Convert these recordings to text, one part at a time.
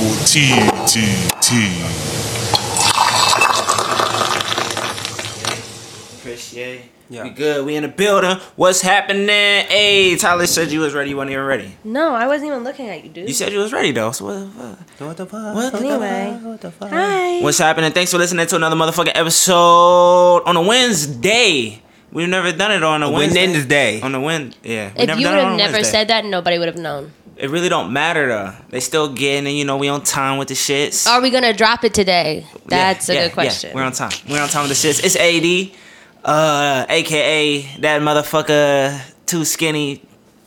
Double T T T. Appreciate. Yeah. We good. We in the building. What's happening? Hey, Tyler said you was ready. You weren't even ready. No, I wasn't even looking at you, dude. You said you was ready though. So what the fuck? What the fuck? What? Anyway. What the fuck? Hi. What's happening? Thanks for listening to another motherfucking episode on a Wednesday. We've never done it on a Wednesday. Wednesday. On a Wed. Yeah. we if never you done would it on have a never Wednesday. said that, nobody would have known. It really don't matter though. They still getting it. You know, we on time with the shits. Are we gonna drop it today? That's Yeah, a yeah, good question. Yeah, we're on time. We're on time with the shits. It's AD, uh, aka that motherfucker too skinny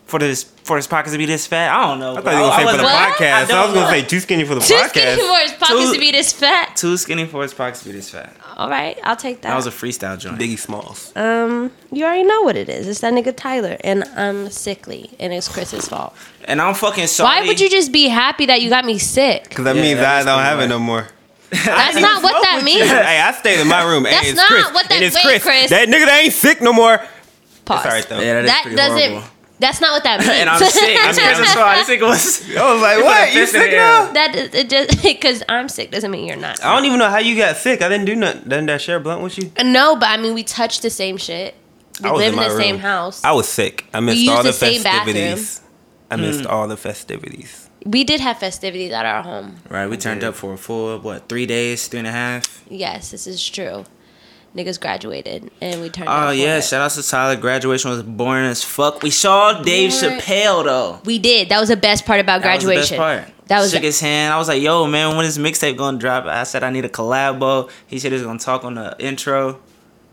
for this for his pockets to be this fat. I don't know. I thought you were gonna say for the What? podcast. I I, was don't gonna say too skinny for the Too podcast. Too skinny for his pockets Too- to be this fat. Too skinny for his pockets to be this fat. All right, I'll take that. That was a freestyle joint. Biggie Smalls. um, you already know what it is. It's that nigga Tyler, and I'm sickly, and it's Chris's fault. And I'm fucking sorry. Why would you just be happy that you got me sick? Because that Yeah, means that I don't have it no more. That's not what that means. hey, I stayed in my room. That's hey, it's not Chris. what that- means, it's Chris. Chris. That nigga that ain't sick no more. Pause. It's alright though. Yeah, that is that pretty doesn't. horrible. That's not what that means. And I'm sick. That's Chris's fault. This nigga was. I was like, what? You fist sick the now? air. That it just because I'm sick doesn't mean you're not. I don't even know how you got sick. I didn't do nothing. Didn't I share blunt with you? No, but I mean we touched the same shit. We I was live in my the same house. I was sick. I missed all the, the same festivities. I missed hmm. all the festivities. we did have festivities at our home. Right, we turned up for a full what three days, three and a half. Yes, this is true. Niggas graduated and we turned. Oh up yeah, it. shout out to Tyler. Graduation was boring as fuck. We saw Dave Boring. Chappelle though. we did. That was the best part about That was the best graduation. part. That was shook the- his hand. I was like, "Yo, man, when is mixtape gonna drop?" I said, "I need a collabo." He said he was gonna talk on the intro.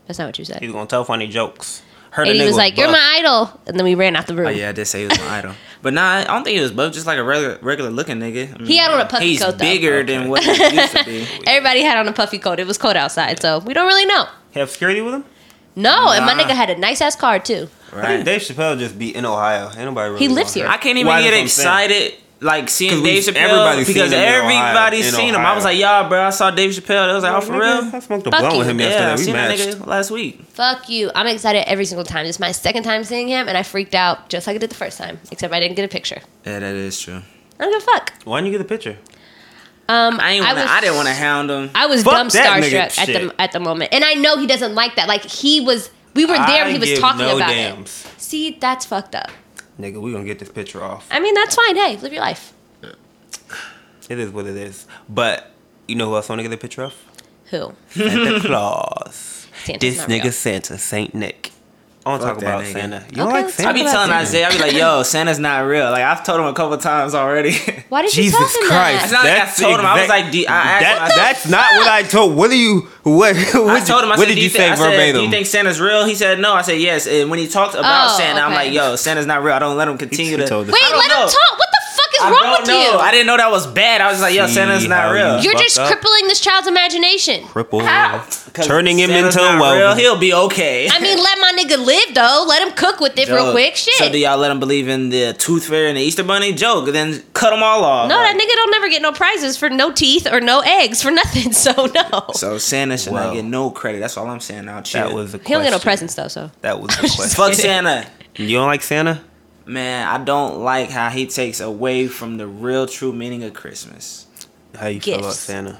That's not what you said. He was gonna tell funny jokes. Heard And a he nigga was like, "You're buff. my idol," and then we ran out the room. Oh yeah, I did say he was my idol, but nah, I don't think he was buff. Just like a regular, regular looking nigga. I mean, He had on a puffy he's coat, He's bigger than what he used to be. Everybody had on a puffy coat. It was cold outside, so we don't really know. Have security with him? No, and my nigga had a nice ass car too. I think Right. Dave Chappelle just be in Ohio. Ain't nobody really He lives here. I can't even Why, get that's saying. excited like seeing Dave Chappelle everybody's because him in Ohio, everybody's seen him. I was like, "Y'all, bro, I saw Dave Chappelle." They was like, "Oh, for real?" I smoked a Fuck blunt you. with him Yeah, I yesterday. We seen that matched. nigga last week. Fuck you. I'm excited every single time. This is my second time seeing him, and I freaked out just like I did the first time, except I didn't get a picture. Yeah, that is true. I don't give a fuck. Why didn't you get the picture? Um, I ain't. Wanna, was- I, didn't want to hound him. I was Fuck dumb that nigga starstruck at the at the moment, and I know he doesn't like that. Like he was, we were there. I he was talking no about dams. it. See, that's fucked up. Nigga, we gonna get this picture off. I mean, that's fine. Hey, live your life. It is what it is. But you know who else I wanna get the picture of? Who? Santa Claus. Santa's this nigga real. Don't Saint Nick. I want to talk about nigga. Santa. You don't Okay, like Santa? I be telling Santa. Isaiah, I be like, "Yo, Santa's not real." Like I've told him a couple times already. Why did Jesus you tell him Christ. It's that? not like I told him. I was like, do- I asked that, him, I that's not what I told. What are you? What? what I told him. I what said, did do you thi- say I said, verbatim? do you think Santa's real? He said no. I said yes. And when he talked about Oh, Santa, I'm like, "Yo, Santa's not real. I don't let him continue he to." told. Wait, let know. him talk. What the fuck is I wrong with know. you? I didn't know that was bad. I was like, "Yo, See Santa's not real." you- You're just crippling this child's imagination. Cripple. How? 'Cause Turning him into a well. He'll be okay. I mean, let my nigga live though. Let him cook with it real Joke. quick. Shit. So do y'all let him believe in the Tooth Fairy and the Easter Bunny? Joke. Then cut them all off. no, Like- that nigga don't never get no prizes for no teeth or no eggs for nothing. So no. So Santa should Well. not get no credit. That's all I'm saying. Now, chill. That was the he question. don't get no presents though. So That was the question. fuck Santa. You don't like Santa? Man, I don't like how he takes away from the real true meaning of Christmas. How you feel about Santa?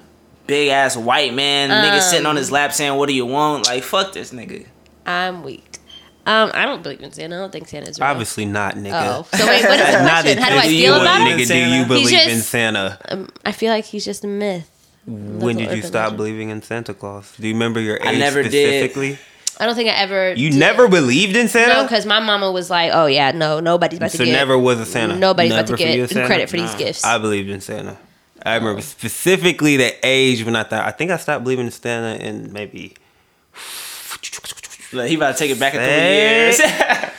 Big ass white man, nigga Um. sitting on his lap saying, "What do you want?" Like fuck this nigga. I'm weak. Um, I don't believe in Santa. I don't think Santa's real. Obviously not, nigga. Oh, so wait, what is the Not question? How do I if Do you feel would, about nigga, it? do you believe He's in Santa? Um, I feel like he's just a myth. When did you stop legend. believing in Santa Claus? Do you remember your age I never did. specifically? I don't think I ever. You did. never believed in Santa? No, because my mama was like, "Oh yeah, no, nobody's about so to get." So never was a Santa. Nobody's about Never to get Santa? credit for these gifts. I believed in Santa. I remember specifically the age when I thought. I think I stopped believing in Santa in maybe Like, he about to take it back in three Hey. years.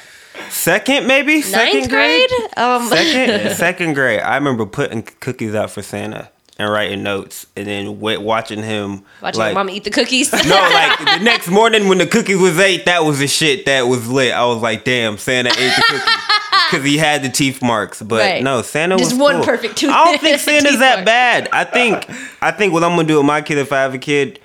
second, maybe second Ninth grade. Um, Second, second grade. I remember putting cookies out for Santa and writing notes, and then wait, watching him watching like, your mama eat the cookies. No, like the next morning when the cookies was ate, that was the shit that was lit. I was like, damn, Santa ate the cookies. Because he had the teeth marks, but Right. no, Santa Just was one cool. perfect tooth- I don't think Santa's that mark. bad. I think, I think what I'm gonna do with my kid if I have a kid,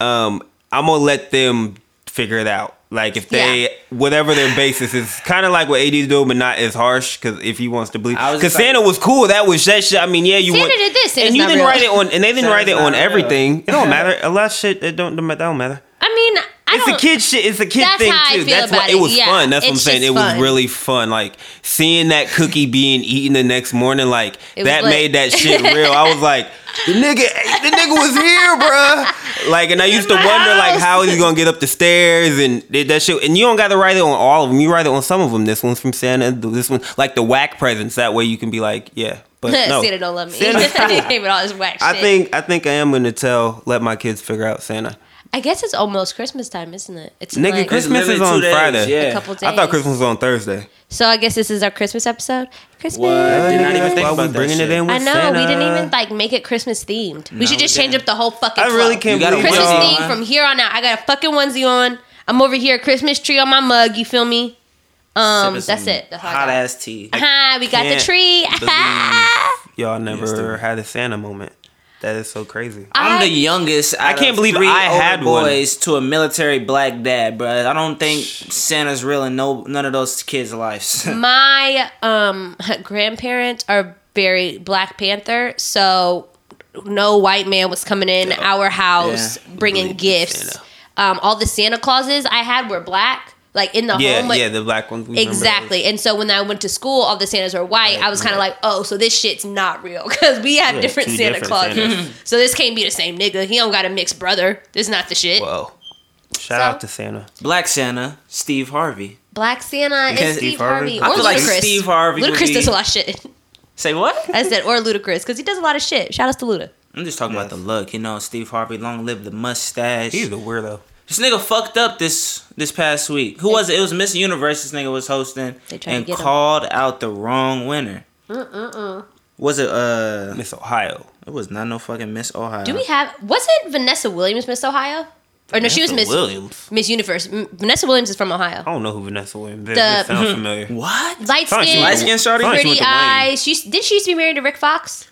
um, I'm gonna let them figure it out. Like if they Yeah. whatever their basis is, kind of like what AD's doing, but not as harsh. Because if he wants to believe, I was because just like- Santa was cool. That was that shit. I mean, yeah, you Santa want, did this, Santa's and you didn't real. write it on, and they didn't Santa's write it on real. everything. It don't matter. A lot of shit. It don't. That don't matter. I mean, I It's a kid shit. It's a kid That's thing how I too. feel That's about why it. it was Yeah, fun. That's what I'm saying. It was fun. really fun. Like seeing that cookie being eaten the next morning. Like that lit. made that shit real. I was like, the nigga, the nigga was here, bruh. Like, and I used to wonder like house. how he's gonna get up the stairs and that shit. And you don't got to write it on all of them. You write it on some of them. This one's from Santa. This one, like the whack presents. That way you can be like, yeah. But no, Santa don't love me. Santa's cool. he all this whack I shit. think I think I am gonna tell let my kids figure out Santa. I guess it's almost Christmas time, isn't it? It's Nigga, like Christmas is literally on two days, Friday. yeah. a couple days. I thought Christmas was on Thursday. So I guess this is our Christmas episode. Christmas. What? Did not even think Why about we that bringing shit. it in with I know Santa? we didn't even like make it Christmas themed. we No, should we just change up the whole fucking. I really flow. can't gotta believe Christmas y'all. theme from here on out. I got a fucking onesie on. I'm over here, Christmas tree on my mug. You feel me? Um, that's it. That's hot ass tea. Ah, we got the tree. Y'all never Yes, had a Santa moment. That is so crazy. I'm I- the youngest. I can't believe three I older had one. boys to a military black dad, bruh. I don't think Santa's real in no none of those kids' lives. my um grandparents are very Black Panther, so no white man was coming in our house Yeah. bringing Believe gifts. Um, all the Santa Clauses I had were black, like in the Yeah, home. like- yeah, the black ones. Exactly. And so when I went to school, all the Santas were white. Right, I was kind of right. like, oh, so this shit's not real because we have Yeah, different Santa different Clauses. Santas. so this can't be the same nigga. He don't got a mixed brother. This is not the shit. Whoa. Shout So- out to Santa. black Santa, Steve Harvey. Black Santa Because is Steve Steve Harvey? Harvey. I Or feel like Ludacris. Steve Harvey would Ludacris be- does a lot of shit. Say what? I said, or Ludacris, because he does a lot of shit. Shout out to Luda. I'm just talking about the look. You know, Steve Harvey, long live the mustache. He's a weirdo. This nigga fucked up this this past week. Who was it? It was Miss Universe. This nigga was hosting They tried to and get him. called out the wrong winner. Was it uh? Miss Ohio. It was not no fucking Miss Ohio. Do we have, was it Vanessa Williams, Miss Ohio? Or no, she was Miss Williams. Miss Universe. M- Vanessa Williams is from Ohio. I don't know who Vanessa Williams is. The- it sounds familiar. what? Light skin, went Light skin shorty? She pretty went to Wayne. eyes. She did she used to be married to Rick Fox?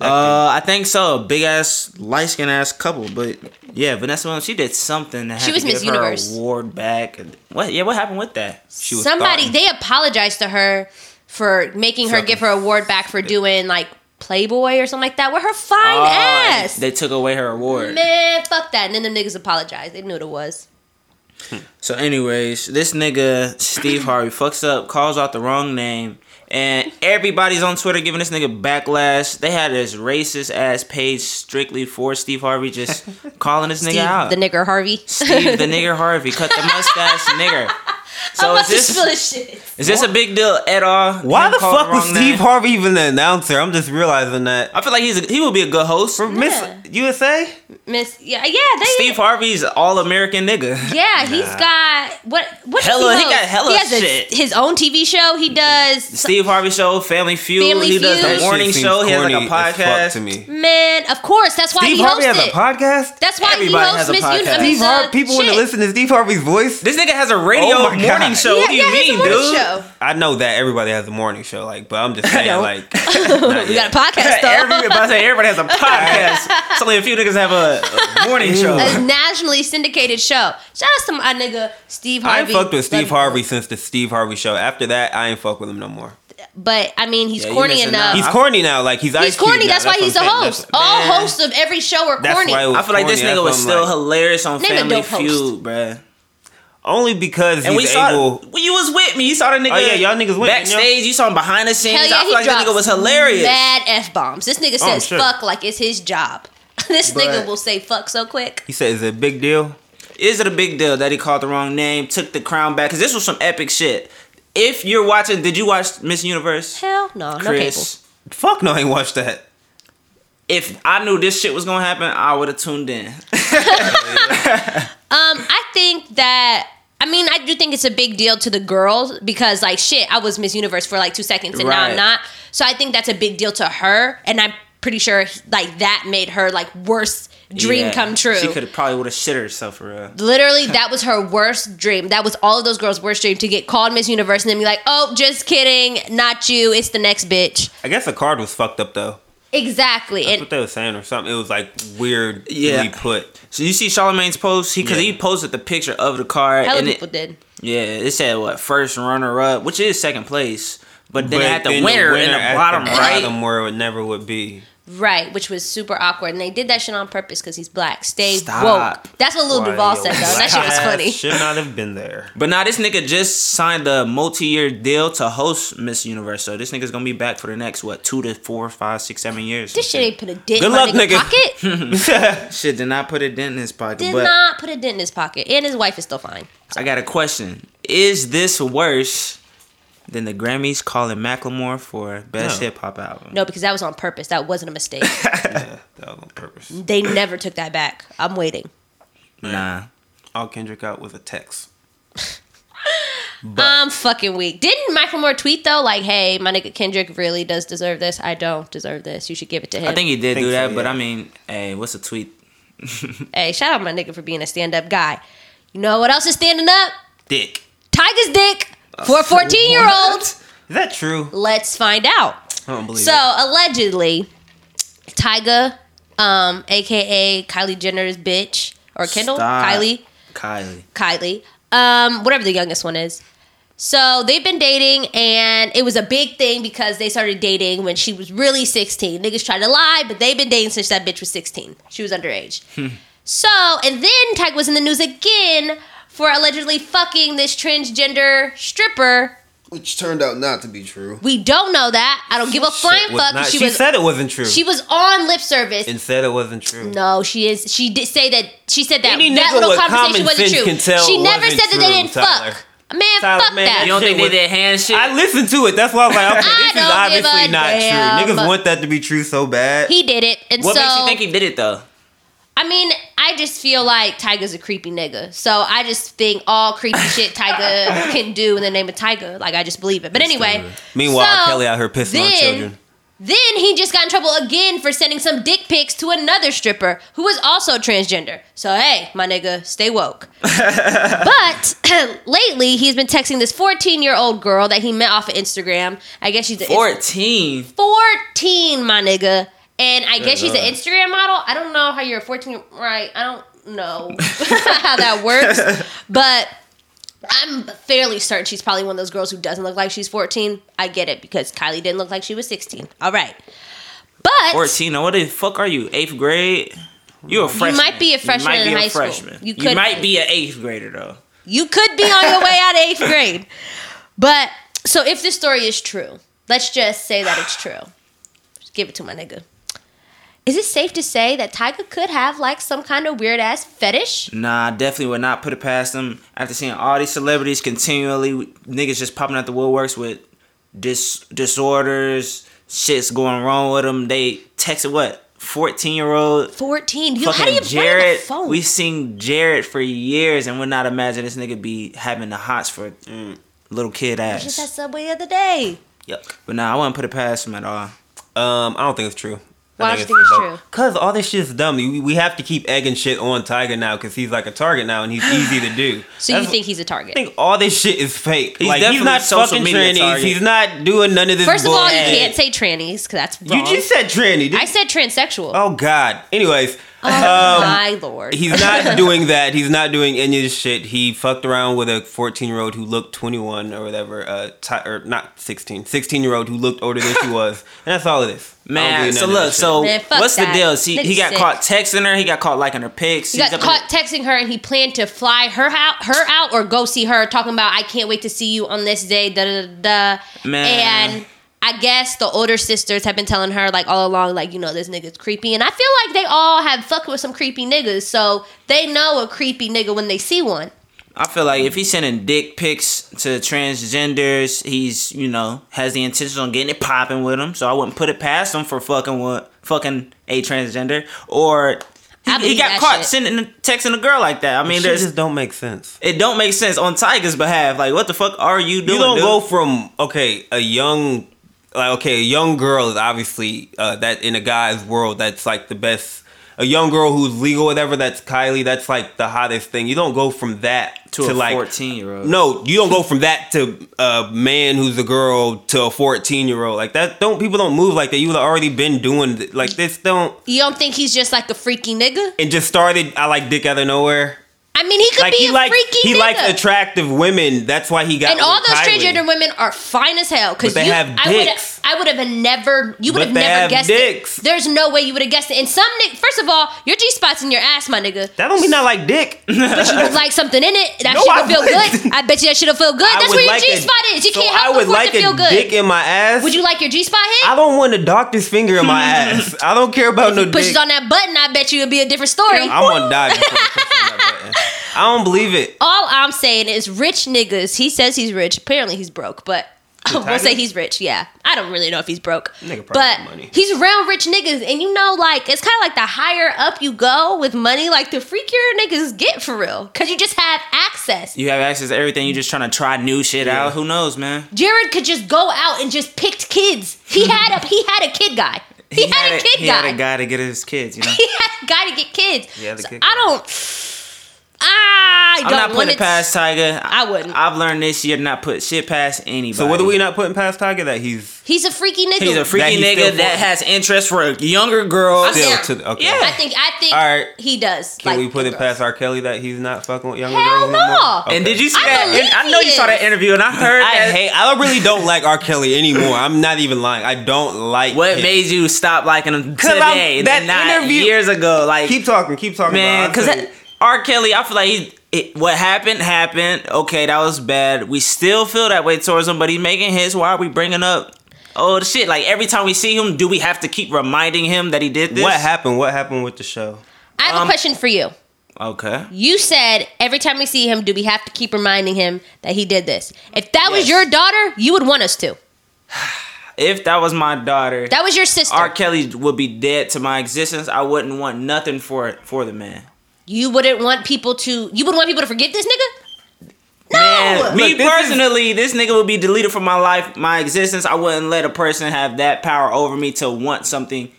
Uh, I think so. Big ass, light skin ass couple. But yeah, Vanessa Williams, she did something that She was to Miss give her Universe. award back. What? Yeah, what happened with that? She was Somebody starting. they apologized to her for making her give her award back for doing like Playboy or something like that with her fine Oh, ass. They took away her award. Man, fuck that. And then the niggas apologized. They knew what it was. So, anyways, this nigga Steve Harvey fucks up, calls out the wrong name, and everybody's on Twitter giving this nigga backlash. They had this racist ass page strictly for Steve Harvey, just calling this nigga out. the nigger Harvey. Steve the nigger Harvey, cut the mustache nigger. So I'm is about to this spill this shit. is this a big deal at all? Why the fuck was Steve name? Harvey even the announcer? I'm just realizing that. I feel like he's a, he would be a good host. For Miss USA? Miss Yeah, yeah, they Steve Harvey's all American nigga. Yeah, he's got what what Hella- he host? got hella He has a- shit. his own TV show. He does Steve Harvey show, Family Feud. Family he does Feud. the morning show. He has like a corny as fuck podcast. to me. Man, of course. That's why Steve he Harvey hosted. has a podcast. That's why Everybody he hosts has a Miss podcast. Universe. Steve Harvey, people want to listen to Steve Harvey's voice. This nigga has a radio Oh my God. Morning show. Yeah, what do you yeah, he has a mean, dude? show. I know that everybody has a morning show, like, but I'm just saying, like, We got a podcast though. Everybody, about to say everybody has a podcast. it's only a few niggas have a, a morning show. a nationally syndicated show. Shout out to my nigga Steve I Harvey. ain't fucked with Steve Harvey since the Steve Harvey show. After that, I ain't fuck with him no more. But I mean, he's Yeah, corny enough. out. He's corny now, like he's He's Ice corny. now. That's why he's the I'm saying. host. That's- All Man. hosts of every show are corny. why I feel like this corny. nigga was still like- hilarious on Name Family. Feud, bruh. Only because And we he's saw able. when you was with me. You saw the nigga. Oh, yeah, y'all niggas went, didn't y'all? backstage. You saw him behind the scenes. Hell yeah, I feel he like that nigga was hilarious. Mad f bombs. This nigga Oh, says sure. fuck like it's his job. this But- nigga will say fuck so quick. He said, "Is it a big deal?" Is it a big deal that he called the wrong name, took the crown back? Because this was some epic shit. If you're watching, did you watch Miss Universe? Hell no, no cable. Chris, Fuck no, I ain't watched that. If I knew this shit was gonna happen, I would have tuned in. Um, I think that. I mean, I do think it's a big deal to the girls because, like, shit, I was Miss Universe for like two seconds and now I'm not. So I think that's a big deal to her, and I'm pretty sure like that made her like worst dream Yeah. come true. She could have probably would have shit herself for real. Literally, that was her worst dream. That was all of those girls' worst dream to get called Miss Universe and then be like, "Oh, just kidding, not you. It's the next bitch." I guess the card was fucked up though. Exactly. That's And what they were saying or something. It was like weird. Yeah. put. So you see Charlemagne's post? He because he posted the picture of the car. hella and people it, did. yeah, it said what first runner up, which is second place, but then but it had the then winner, in the at bottom right. bottom where it never would be. Right, which was super awkward, and they did that shit on purpose because he's black. Stay Stop. woke. That's what Lil Why, Duval said though. That shit was funny. Should not have been there. But now this nigga just signed a multi-year deal to host Miss Universe, so this nigga's gonna be back for the next what two to four, five, six, seven years. This shit ain't put a dent Good in my luck, nigga, nigga. pocket. Shit did not put a dent in his pocket. Did but not put a dent in his pocket, and his wife is still fine. I got a question: Is this worse than the Grammys calling Macklemore for best No. hip hop album? No, because that was on purpose. That wasn't a mistake. yeah, that was on purpose. they never took that back. I'm waiting. Nah. All Kendrick out with a text. I'm fucking weak. Didn't Macklemore tweet though, like, "Hey, my nigga Kendrick really does deserve this. I don't deserve this. You should give it to him." I think he did Think do that, so, but. I mean, hey, what's a tweet? hey, shout out my nigga for being a stand-up guy. You know what else is standing up? Dick. Tyga's dick for a 14 year old. Is that true? Let's find out. I don't believe So it. allegedly, Tyga, um, aka Kylie Jenner's bitch, or Kendall, Stop. Kylie, Kylie. Kylie, um, whatever the youngest one is. So they've been dating, and it was a big thing because they started dating when she was really 16. Niggas tried to lie, but they've been dating since that bitch was 16. She was underage. so, and then Tyga was in the news again for allegedly fucking this transgender stripper. Which turned out not to be true. We don't know that. I don't give a flying Shit was fuck. not- she, she was said it wasn't true. she was on lip service. and said it wasn't true. No, she is. She did say that. She said that Any that little with conversation wasn't sense true. can tell she never wasn't said that they didn't Tyler. fuck. Man, Tyler, fuck man, that. You don't think they was- did hand shit? I listened to it. That's why I was like, okay, this is obviously not damn. true. Niggas want that to be true so bad. he did it, and what so makes you think he did it though? I mean, I just feel like Tyga's a creepy nigga. So I just think all creepy shit Tyga can do in the name of Tyga. Like I just believe it. But anyway, Meanwhile, so Kelly out here pissing on then- children. Then he just got in trouble again for sending some dick pics to another stripper who was also transgender. So hey, my nigga, stay woke. but lately, he's been texting this 14 year old girl that he met off of Instagram. I guess she's an 14. 14, my nigga. And I guess she's an Instagram model. I don't know how you're 14, right? I don't know how that works. But I'm fairly certain she's probably one of those girls who doesn't look like she's 14. I get it because Kylie didn't look like she was 16. All right. But 14. Now what the fuck are you? Eighth grade? You're a freshman. You might be a freshman you might in be high a school. freshman. You You, could might be. be an eighth grader though. you could be on your way out of eighth grade. But so if this story is true, let's just say that it's true. Just give it to my nigga. Is it safe to say that Tyga could have like some kind of weird ass fetish? Nah, I definitely would not put it past them. After seeing all these celebrities continually, niggas just popping out the woodworks with dis- disorders, shit's going wrong with them. They texted what? 14 year old 14. You, how do fucking you find Jared. the phone? We've seen Jared for years and would not imagine this nigga be having the hots for little kid ass just at ass. Subway the other day. Yuck. But nah, I wouldn't put it past him at all. Um, I don't think it's true. Why don't you think it's true? Cause all this shit's dumb. We, we have to keep egging shit on Tyga now because he's like a target now and he's easy to do. So you think he's a target? I think all this shit is fake. He's like he's not fucking trannies. target. He's not doing none of this. First of all, you can't say trannies because that's wrong. You just said tranny. I said transsexual. Oh God. Anyways, Oh, um, my lord. he's not doing that. He's not doing any of this shit. He fucked around with a 14 year old who looked 21 or whatever. Uh, ti- or not 16. 16 year old who looked older than she was, and that's all it is. I Man, so look, so Man, fuck what's the deal? See, he got sick. caught texting her. He got caught liking her pics. He He's got up in caught texting her and he planned to fly her out, her out or go see her, talking about I can't wait to see you on this day, da da da. da. Man. And I guess the older sisters have been telling her like all along, like you know this nigga's creepy, and I feel like they all have fucked with some creepy niggas, so they know a creepy nigga when they see one. I feel like if he's sending dick pics to transgenders, he's you know has the intention on getting it popping with them. So I wouldn't put it past him for fucking what fucking a transgender or. He, he got caught shit. sending texting a girl like that. I mean, Shit there's just don't make sense. it don't make sense on Tyga's behalf. Like, what the fuck are you doing? you don't dude? go from okay a young like okay a young girl is obviously uh, that in a guy's world that's like the best a young girl who's legal, whatever. That's Kylie. That's like the hottest thing. You don't go from that to, to, a like 14 year old. no, you don't go from that to a man who's a girl to a fourteen year old. Like that, don't people don't move like that. You've already been doing like this. Don't You don't think he's just like a freaky nigga? and just started. I like dick out of nowhere. I mean, he could Like be he a likes freaky he nigga. likes attractive women. That's why he got. and all those Kylie. transgender women are fine as hell. Because they you, have I would, dicks. I would have never, you would have never guessed dicks. it. There's no way you would have guessed it. And some nigga, first of all, your G spot's in your ass, my nigga. That don't mean I like dick. But you would like something in it. That No, shit I feel good. I bet you that shit'll feel good. I That's where your like G spot is. You so can't I help would but for it like to feel a good. dick in my ass. would you like your G spot hit? I don't want a doctor's finger in my ass. I don't care about no dick. Pushes on that button, I bet you it'll be a different story. I'm gonna die before he pushes on that button. I don't believe it. All I'm saying is rich niggas. He says he's rich. Apparently he's broke, but we'll Tyga? say he's rich. Yeah, I don't really know if he's broke, Nigga probably but money. he's around rich niggas, and you know, like it's kind of like the higher up you go with money, like the freakier niggas get for real, because you just have access. You have access to everything. You're just trying to try new shit out. Who knows, man? Jared could just go out and just picked kids. He had a he had a kid guy. He, had, a kid he guy. He had a guy to get his kids. You know. He had a guy to get kids. Yeah, the So kid I guy. don't. I I'm don't putting it it past Tyga. I wouldn't. I've learned this year to not put shit past anybody. So what are we not putting past Tyga that he's He's a freaky nigga. He's a freaky That nigga that for- has interest for younger girls. still to the, okay? Yeah. I think I think All right. he does. Can like we put it girls. past R. Kelly that he's not fucking with younger Hell girls no no. more? Okay. And did you see I that? And I know you saw that interview, and I heard I that. hate. I really don't like R. Kelly anymore. I'm not even lying. I don't like. What him. made you stop liking him 'Cause I'm- today? that and not interview- years ago. Like Keep talking. Keep talking. man, because because R. Kelly, I feel like he. It, what happened happened. Okay, that was bad. We still feel that way towards him, but he's making his. Why are we bringing up? Oh the shit! Like every time we see him, do we have to keep reminding him that he did this? what happened? What happened with the show? I have Um, a question for you. Okay. You said every time we see him, do we have to keep reminding him that he did this? If that was your daughter, you would want us to. If that was my daughter, That was your sister. R. Kelly would be dead to my existence. I wouldn't want nothing for it for the man. You wouldn't want people to. You wouldn't want people to forget this nigga. No. Man, me Look, this is- personally, this nigga would be deleted from my life, my existence. I wouldn't let a person have that power over me to want something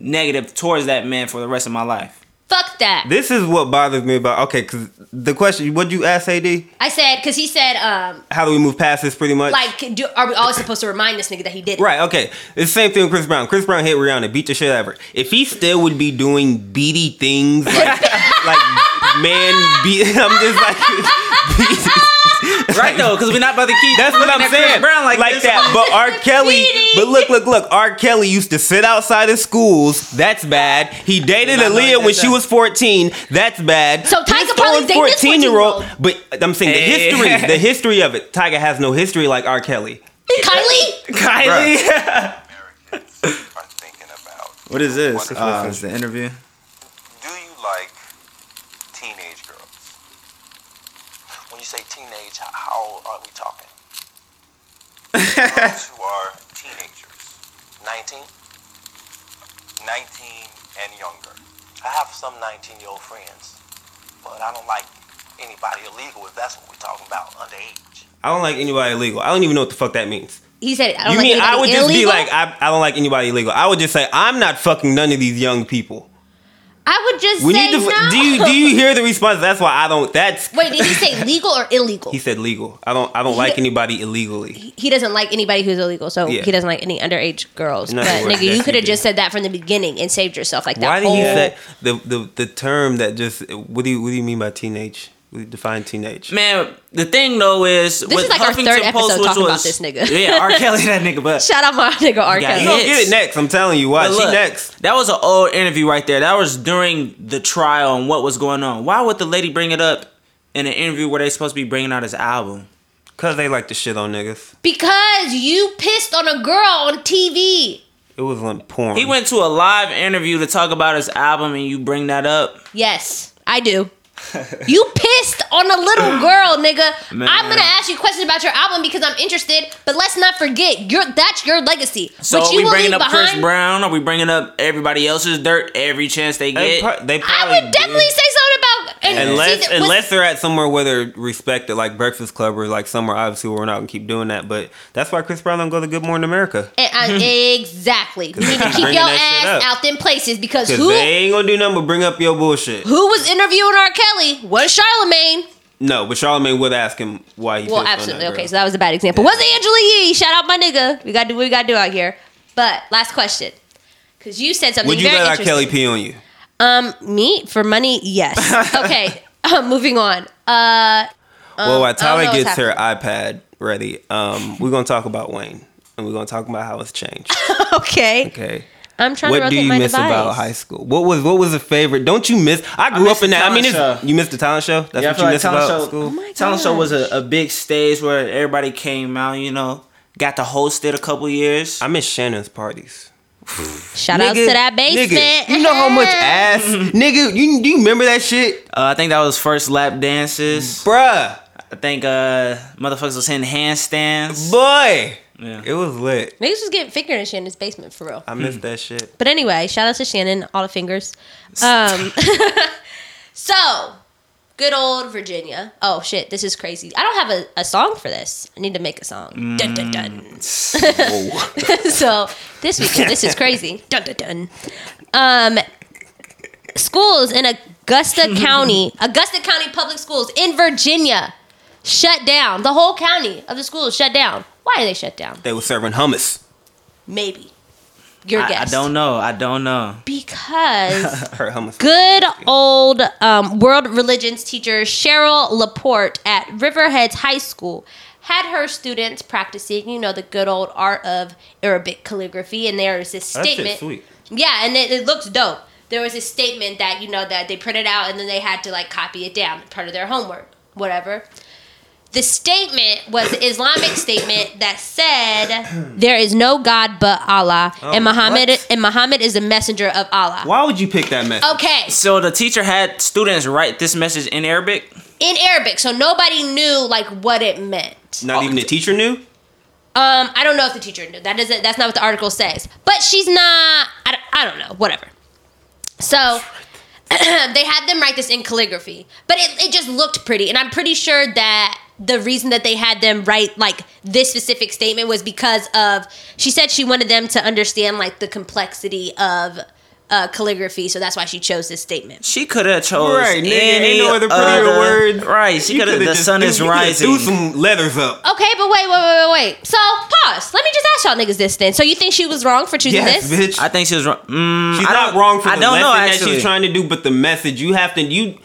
negative towards that man for the rest of my life. Fuck that. This is what bothers me about. Okay, because the question. What you ask, Ad? I said because he said, um, How do we move past this? Pretty much. like, do, are we always supposed to remind this nigga that he did it? Right, okay. It's the same thing with Chris Brown. Chris Brown hit Rihanna, beat the shit out of her. If he still would be doing beady things like, like man beat I'm just like Right though, because we're not about to keep. That's what I'm at saying. Brown like, this. that. But R. Kelly, but look, look, look. R. Kelly used to sit outside of schools. That's bad. He dated Not Aaliyah when that she was 14. That's bad. So Tyga He's probably throwing dated this 14-year-old. But I'm saying the history, the history of it. Tyga has no history like R. Kelly. Kylie. Kylie. Americans are thinking about. what is this? Wonderful. Uh, it's the interview. Do you like teenage girls? When you say teenage, how- how old are we talking? girls who are teenagers, 19, 19 and younger. I have some 19 year old friends, but I don't like anybody illegal if that's what we're talking about, underage. I don't like anybody illegal. I don't even know what the fuck that means. He said, I don't You like mean I anybody would just be like, I, I don't like anybody illegal. I would just say, I'm not fucking none of these young people. I would just We say need to. no. Do you do you hear the response? That's why I don't. That's Wait, did he say legal or illegal? he said legal. I don't. I don't like anybody illegally. he doesn't like anybody who's illegal, so Yeah. he doesn't like any underage girls. But nigga, you could have just said that from the beginning and saved yourself like that. Why did whole, you say the, the the term that just? What do you what do you mean by teenage? We define teenage. Man, the thing though is This is like our third episode talking about this nigga. Yeah, R. Kelly, that nigga. But Shout out my nigga R. Kelly. You gonna get it next. I'm telling you. Watch. But She next. That was an old interview right there. That was during the trial and what was going on. Why would the lady bring it up in an interview where they supposed to be bringing out his album? Cause they like to shit on niggas. Because you pissed on a girl on TV. It was like porn. He went to a live interview to talk about his album, and you bring that up. Yes, I do. you pissed on a little girl, nigga. Man. I'm gonna ask you questions about your album because I'm interested. But let's not forget, your that's your legacy. So What are you we bringing leave up Chris Brown? Are we bringing up everybody else's dirt every chance they They, get? pro- they I would definitely did. say something about And see, Unless was- unless they're at somewhere where they're respected, like Breakfast Club or like somewhere obviously where we're not gonna keep doing that. But that's why Chris Brown don't go to Good Morning America. And I- uh, exactly. You need to keep your ass out them places because who they ain't gonna do nothing but bring up your bullshit. who was interviewing R. Kelly was Charlemagne. No, but Charlemagne would ask him why he. Well, absolutely. Okay, so that was a bad example. Was it Angela Yee? Shout out my nigga. We got to do what we got to do out here. But last question, because you said something Would you let R. Kelly pee on you? Um, me for money? Yes. Okay. uh, moving on. Uh, well, while Tyler gets her iPad ready, um, we're gonna talk about Wayne, and we're gonna talk about how it's changed. okay. Okay. I'm trying to What do you my miss device. about high school? What was what was a favorite? Don't you miss? I grew miss up in that. I mean, talent it's, you missed the talent show. That's Yeah, what you like miss talent about show. school. Oh my talent show was a, a big stage where everybody came out. You know, got to host it a couple years. I miss Shannon's parties. Shout out to that basement. Nigga, you know how much ass, nigga. You do you remember that shit, Uh, I think that was first lap dances. bruh? I think uh, motherfuckers was hitting handstands. Boy, Yeah. it was lit. Niggas was getting fingered in Shannon's basement for real. I missed that shit. But anyway, shout out to Shannon, all the fingers. Um, so good old Virginia. Oh shit, this is crazy. I don't have a, a song for this. I need to make a song. Dun dun dun. so this weekend, this is crazy. Dun dun dun. Um, schools in Augusta County, Augusta County Public Schools in Virginia, shut down. The whole county of the schools shut down. Why are they shut down? They were serving hummus. Maybe. Your I, I don't know. I don't know. Because Her good old um, world religions teacher Cheryl Laporte at Riverheads High School had her students practicing, you know, the good old art of Arabic calligraphy, and there was this statement. shit's sweet. Yeah, and it, it looks dope. There was a statement that you know that they printed out, and then they had to like copy it down, part of their homework, whatever. The statement was the Islamic statement that said there is no God but Allah, and Muhammad what? and Muhammad is the messenger of Allah. Why would you pick that message? Okay, So the teacher had students write this message in Arabic. in Arabic, so nobody knew like what it meant. Not even the teacher knew. Um, I don't know if the teacher knew. That doesn't. That's not what the article says. But she's not. I, don't- I don't know. Whatever. So they had them write this in calligraphy, but it, it just looked pretty, and I'm pretty sure that the reason that they had them write like this specific statement was because of she said she wanted them to understand like the complexity of uh, calligraphy, so that's why she chose this statement. She could have chose Right, nigga, any ain't no other prettier other- word. Right, she could have. The sun threw- is rising. Threw some letters up. Okay, but wait, wait, wait, wait, wait. So pause. Let me just ask y'all niggas this then. So you think she was wrong for choosing Yes, this? bitch. I think she was wrong. Mm, She's I not don't- wrong for the I don't lesson know that she's trying to do, but the message you have to you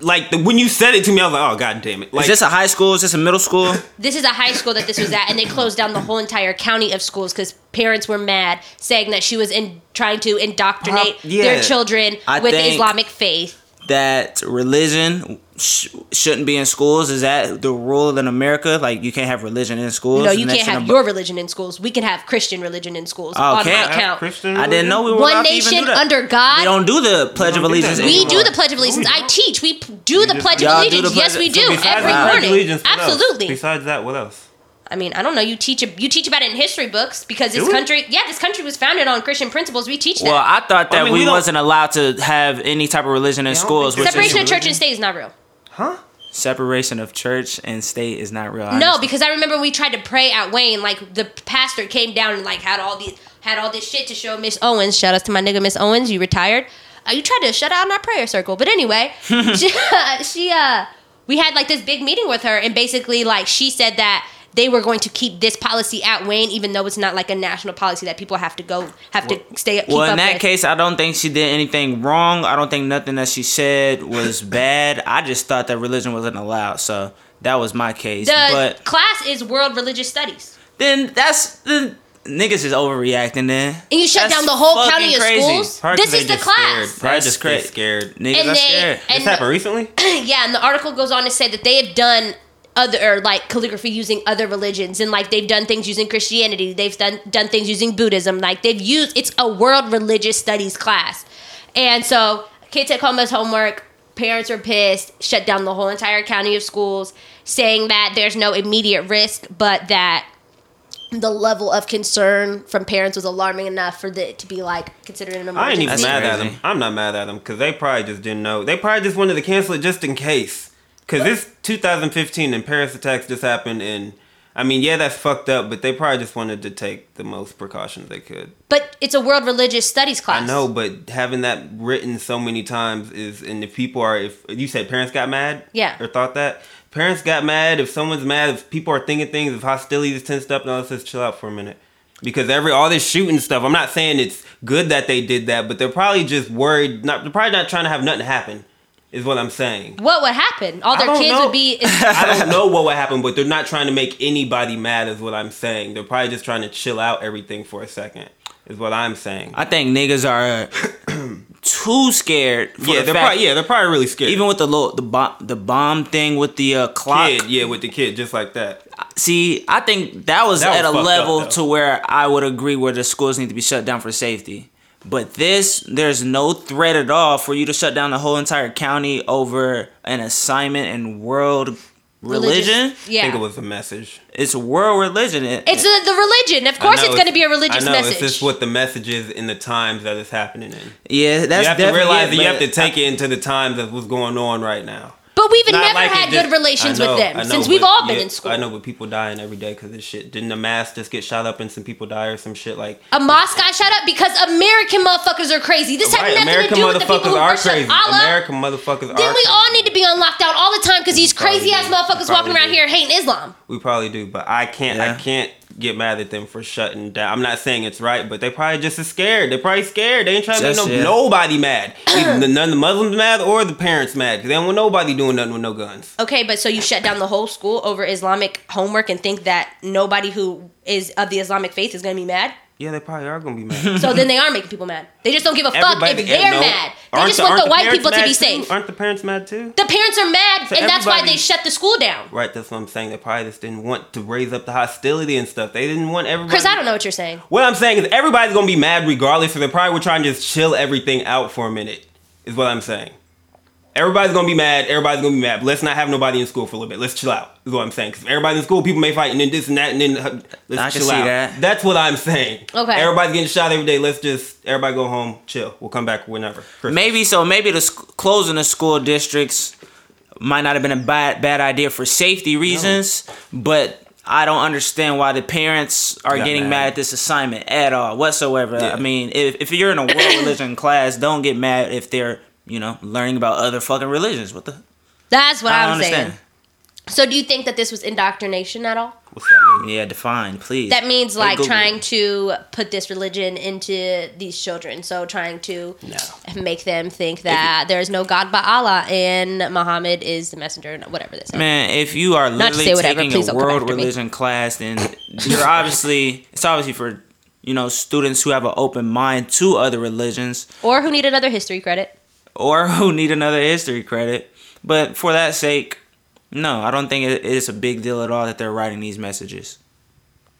like the, when you said it to me, I was like, oh god damn it! Like is this a high school? Is this a middle school? This is a high school that this was at, and they closed down the whole entire county of schools because parents were mad, saying that she was in trying to indoctrinate Uh, yeah. their children I with think- Islamic faith. that religion sh- shouldn't be in schools? Is that the rule in America? Like you can't have religion in schools? No, you can't have the- your religion in schools. We can have Christian religion in schools. Oh, on can't my have account. Christian. I didn't know we were One allowed even nation do that. under God. We don't do the Pledge of Allegiance. We do the Pledge of Allegiance. I teach. We p- do the Pledge of Allegiance. Yes, we do Besides every the morning. Allegiance, what else? Absolutely. Besides that, what else? I mean, I don't know. You teach you teach about it in history books because this country, yeah, this country was founded on Christian principles. We teach that. Well, I thought that I mean, we, we wasn't allowed to have any type of religion in I schools. think Which Separation is, of church and state is not real. Huh? separation of church and state is not real. I No, understand. because I remember we tried to pray at Wayne. Like the pastor came down and like had all these had all this shit to show Miss Owens. Shout out to my nigga Miss Owens. You retired. Uh, you tried to shut out our prayer circle, but anyway, she, she uh we had like this big meeting with her, and basically like she said that they were going to keep this policy at Wayne, even though it's not like a national policy that people have to go have to stay keep Well, in up that with. case, I don't think she did anything wrong. I don't think nothing that she said was bad. I just thought that religion wasn't allowed. So that was my case. the but class is world religious studies. then that's the niggas is overreacting then. And you shut That's down the whole fucking county of crazy. schools? Probably 'cause This they is the class. Scared. Probably That's just cra- scared. Niggas And are they- scared. This happened recently. yeah, and the article goes on to say that they have done other like calligraphy using other religions and like they've done things using Christianity, they've done done things using Buddhism. Like they've used it's a world religious studies class. And so kids take home as homework, parents are pissed, shut down the whole entire county of schools, saying that there's no immediate risk, but that the level of concern from parents was alarming enough for it to be like considered an emergency. I ain't emergency. even mad at them. I'm not mad at them because they probably just didn't know. They probably just wanted to cancel it just in case. Because this 2015 and Paris attacks just happened, and I mean, yeah, that's fucked up, but they probably just wanted to take the most precautions they could. But it's a world religious studies class. I know, but having that written so many times is, and if people are, if you said parents got mad, Yeah. or thought that parents got mad, if someone's mad, if people are thinking things, if hostility is tensed up, now let's just chill out for a minute. Because every all this shooting stuff, I'm not saying it's good that they did that, but they're probably just worried. Not they're probably not trying to have nothing happen. Is what I'm saying. What would happen? All their kids know. would be. I don't know what would happen, but they're not trying to make anybody mad. Is what I'm saying. They're probably just trying to chill out everything for a second. Is what I'm saying. I think niggas are uh, too scared. For yeah, the they're fact- probably yeah they're probably really scared. Even with the little the bomb the bomb thing with the uh, clock. kid, yeah, with the kid, just like that. See, I think that was That was at a level up, to where I would agree where the schools need to be shut down for safety. But this, there's no threat at all for you to shut down the whole entire county over an assignment in world religion. I Yeah. think it was a message. It's world religion. It- It's the, the religion. Of course, I know it's going to be a religious I know, message. It's just what the message is in the times that it's happening in. yeah, that's you have to realize it, that you have to take it into the times of what's going on right now. But we've Not never like it had just- good relations know, with them know, since we've all been yeah, in school. I know, but people dying every day because this shit. Didn't the mass just get shot up and some people die or some shit like? A mosque got shot up because American motherfuckers are crazy. This had Right, nothing American to do with the people who are worship crazy. Allah. American motherfuckers then are. we all need to be on lockdown all the time because these crazy ass do. motherfuckers walking probably around do. here hating Islam. We probably do, but I can't. Yeah. I can't get mad at them for shutting down. I'm not saying it's right, but they probably just as scared. They're probably scared. They ain't trying to make no, yeah. nobody mad. Either none of the Muslims mad or the parents mad because they don't want nobody doing nothing with no guns. Okay, but so you shut down the whole school over Islamic homework and think that nobody who is of the Islamic faith is going to be mad? Yeah, they probably are gonna be mad. So then they are making people mad. They just don't give a fuck Everybody- if they're no. mad. They just the- want aren't the white people to be too? safe. Aren't the parents mad too? The parents are mad, So and that's why they shut the school down. Right, that's what I'm saying. They probably just didn't want to raise up the hostility and stuff. They didn't want everybody. Chris, I don't know what you're saying. What I'm saying is everybody's gonna be mad regardless, so they probably were trying to just chill everything out for a minute. Is what I'm saying. Everybody's gonna be mad. Everybody's gonna be mad. But let's not have nobody in school for a little bit. Let's chill out. Is what I'm saying. Because everybody's in school, people may fight, and then this and that, and then uh, let's I can chill see out. that. That's what I'm saying. Okay. Everybody's getting shot every day. Let's just everybody go home, chill. We'll come back whenever. Christmas. Maybe so. Maybe the sc- closing the school districts might not have been a bad bad idea for safety reasons, but I don't understand why the parents are Got getting mad. mad at this assignment at all whatsoever. Yeah. I mean, if if you're in a world religion class, don't get mad if they're you know learning about other fucking religions. What the? That's what I I'm understand. saying. So do you think that this was indoctrination at all? What's that mean? Yeah, define, please. That means Hey, like Google. trying to put this religion into these children. So trying to No. make them think that there is no God but Allah and Muhammad is the messenger, and whatever this is. Man, if you are literally say whatever, taking a world after me. religion class, then you're obviously it's obviously for you know students who have an open mind to other religions Or who need another history credit. Or who need another history credit. But for that sake, no, I don't think it- it's a big deal at all that they're writing these messages.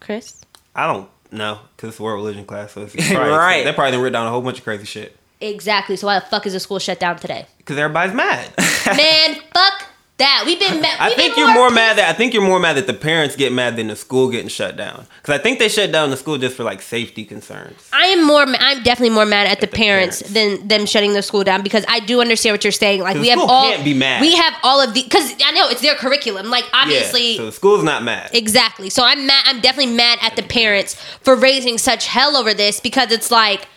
Chris? I don't know because it's a world religion class, so it's probably, Right. They probably done written down a whole bunch of crazy shit Exactly. So why the fuck is the school shut down today? because everybody's mad. Man, fuck that. We've been mad. I think you're more mad that I think you're more mad that the parents get mad than the school getting shut down. Because I think they shut down the school just for like safety concerns. I am more. I'm definitely more mad at the, the parents, parents. than them shutting the school down because I do understand what you're saying. Like we have all. can't be mad. We have all of the because I know it's their curriculum. Like obviously. yeah, so the school's not mad. Exactly. So I'm mad. I'm definitely mad at the parents for raising such hell over this because it's like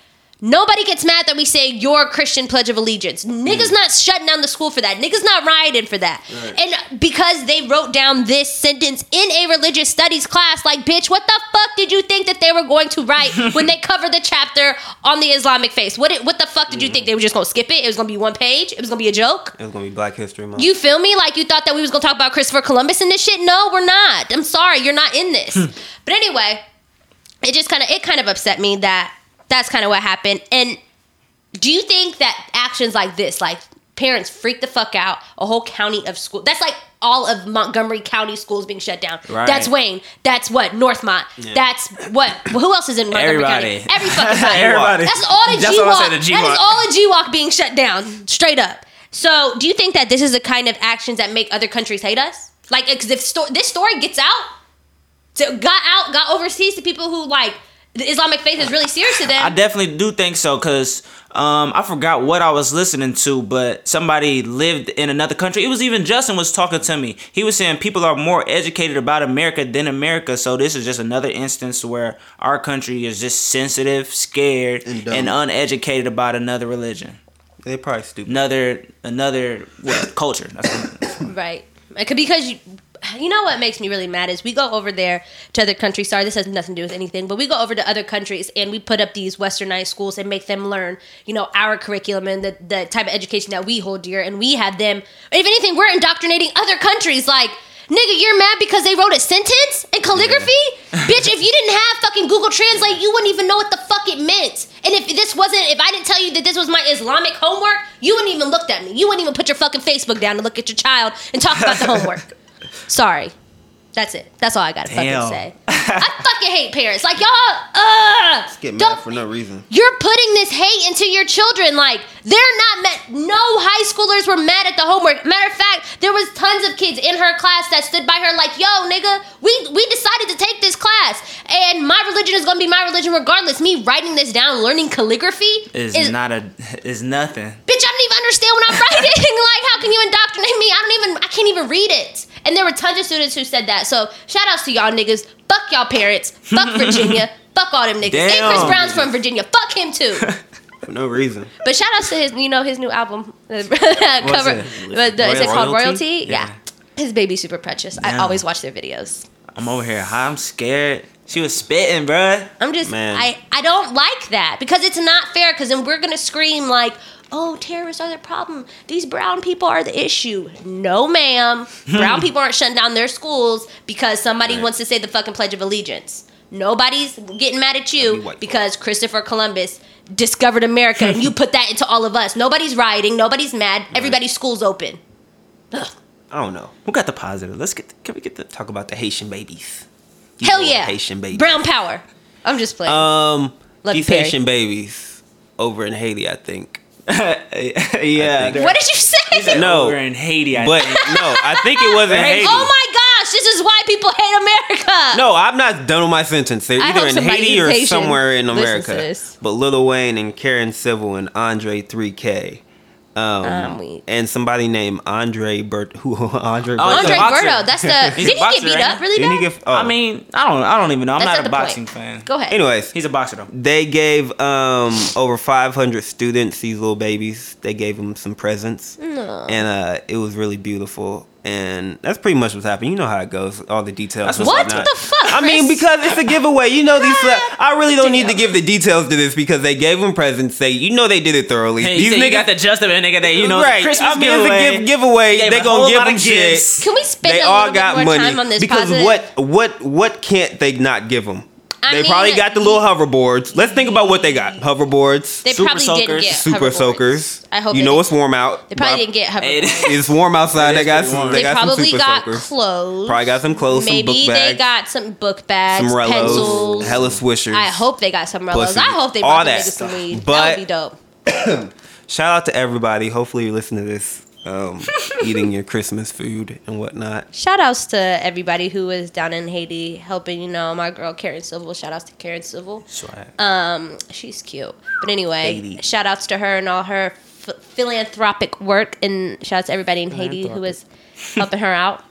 nobody gets mad that we say your Christian Pledge of Allegiance. Niggas Mm. not shutting down the school for that. Niggas not rioting for that. And because they wrote down this sentence in a religious studies class, like bitch, what the fuck did you think that they were going to write when they covered the chapter on the Islamic faith? What it, what the fuck did you think they were just gonna skip it? It was gonna be one page. It was gonna be a joke. it was gonna be Black History Month. You feel me? Like you thought that we was gonna talk about Christopher Columbus and this shit? No, we're not. I'm sorry, you're not in this. but anyway, it just kind of it kind of upset me that that's kind of what happened. And do you think that actions like this, like parents freak the fuck out, a whole county of school, that's like all of Montgomery County schools being shut down. Right. That's Wayne. That's what Northmont. That's what. Who else is in Montgomery Everybody. County? Every fucking body. Everybody. That's all the That's G Walk. G-Walk. is all the G Walk being shut down, straight up. So, do you think that this is the kind of actions that make other countries hate us? Like, because if sto- this story gets out, to got out, got overseas to people who like the Islamic faith is really serious to them. I definitely do think so because um, I forgot what I was listening to, but somebody lived in another country. It was even Justin was talking to me. He was saying people are more educated about America than America. So this is just another instance where our country is just sensitive, scared, And and, uneducated about another religion, They probably stupid. another another what culture. That's what, Right. It could- Because you, you know what makes me really mad is we go over there to other countries. Sorry, this has nothing to do with anything, but we go over to other countries and we put up these westernized schools and make them learn, you know, our curriculum and the, the type of education that we hold dear. And we have them, if anything, we're indoctrinating other countries. Like, nigga, you're mad because they wrote a sentence in calligraphy? Bitch, if you didn't have fucking Google Translate, you wouldn't even know what the fuck it meant. And if this wasn't, if I didn't tell you that this was my Islamic homework, you wouldn't even looked at me. You wouldn't even put your fucking Facebook down to look at your child and talk about the homework. Sorry. That's it. That's all I gotta Damn. fucking say. I fucking hate parents. Like y'all, uh, Get mad for no reason. you're putting this hate into your children. Like they're not mad. No high schoolers were mad at the homework. Matter of fact, there was tons of kids in her class that stood by her like, "Yo, nigga, we we decided to take this class, and my religion is gonna be my religion regardless." Me writing this down, learning calligraphy is not a is nothing. bitch, I don't even understand what I'm writing. like, how can you indoctrinate me? I don't even, I can't even read it. And there were tons of students who said that. So shout outs to y'all niggas. Fuck y'all parents. Fuck Virginia. Fuck all them niggas. And Chris Brown's from Virginia. Fuck him too. For no reason. But shout outs to his, you know, his new album cover. it? But the- is it called Royalty? Royalty? Yeah. Yeah. His baby's super precious. I always watch their videos. I'm over here. I'm scared. She was spitting, bruh. I'm just Man. I I don't like that because it's not fair because then we're gonna scream like, oh, terrorists are the problem. These brown people are the issue. No, ma'am. brown people aren't shutting down their schools because somebody wants to say the fucking Pledge of Allegiance. Nobody's getting mad at you because Christopher Columbus discovered America and you put that into all of us. Nobody's rioting. Nobody's mad. Everybody's school's open. I don't know. Who got the positive? Let's get. The, can we get to Talk about the Haitian babies. Hell yeah. Haitian babies. Brown power. I'm just playing. Um, Lucky these Perry. Haitian babies over in Haiti, I think. yeah. think- what did you say? No. Oh, we're in Haiti, I But think. no, I think it wasn't Haiti. Oh my gosh, this is why people hate America. No, I'm not done with my sentence. They're I either in Haiti or Haitian somewhere in America. But Lil Wayne and Karen Civil and Andre 3K. Um, I'm and somebody named Andre Bert who Andre Oh, Andre He's a boxer. Berto, that's the. Did he boxer, get beat ain't up really Didn't bad? get oh. I mean, I don't. I don't even know. I'm That's not not a boxing point. fan. Go ahead. anyways, He's a boxer though. they gave um over 500 students these little babies they gave them some presents No. and uh it was really beautiful and that's pretty much what's happening you know how it goes all the details That's and what's What the fuck? I mean, because it's a giveaway. You know these. Uh, I really don't need to give the details to this because they gave them presents. They, you know, they did it thoroughly. Hey, these you, got the just of it, nigga. That you know, right? Christmas I mean, giveaway. it's a give, giveaway. Gave They a gonna give them of shit. Can we spend They a all little bit got more money time on this because positive? what what what can't they not give them? I they mean, probably got the little hoverboards. Let's think about what they got. Hoverboards, They Super probably didn't soakers. get super soakers. I hope you know it's warm out. They probably didn't get hoverboards. It's warm outside. It They got some. They, They got some probably super got soakers. clothes. Probably got some clothes, some Maybe book they got some book bags, some Rellos, pencils. hella swishers. I hope they got some Rellos. Pussy. I hope they All bought the that some weed. But- that would be dope. Shout out to everybody. Hopefully you listen to this. Um, eating your Christmas food and whatnot. Shout outs to everybody who was down in Haiti helping, you know, my girl Karen Civil. Shout outs to Karen Civil. Um, she's cute. But anyway, Haiti. shout outs to her and all her ph- philanthropic work. And shout out to everybody in Haiti who was helping her out.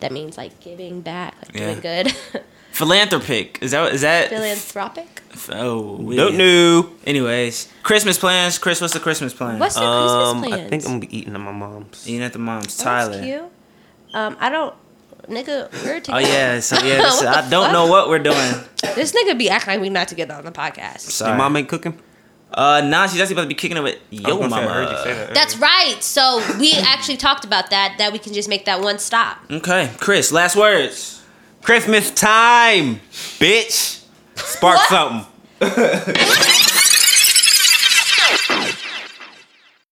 That means like giving back, like Yeah. doing good. Philanthropic. Is that is that? Philanthropic? Oh, Don't know. Anyways, Christmas plans. Chris, what's the Christmas plan? What's the Um, Christmas plans? I think I'm gonna be eating at my mom's. Eating at the mom's. Oh, Tyler. That's cute. Um, I don't, nigga, we're together. Oh yeah. So yeah. This, What the I don't fuck? know what we're doing. This nigga be acting like we not together on the podcast. Sorry. Your mom ain't cooking. Uh, nah. She's actually about to be kicking it with I yo was say, I mama. heard you say that That's right. So we actually talked about that. That we can just make that one stop. Okay, Chris. Last words. Christmas time, bitch. Spark What? something.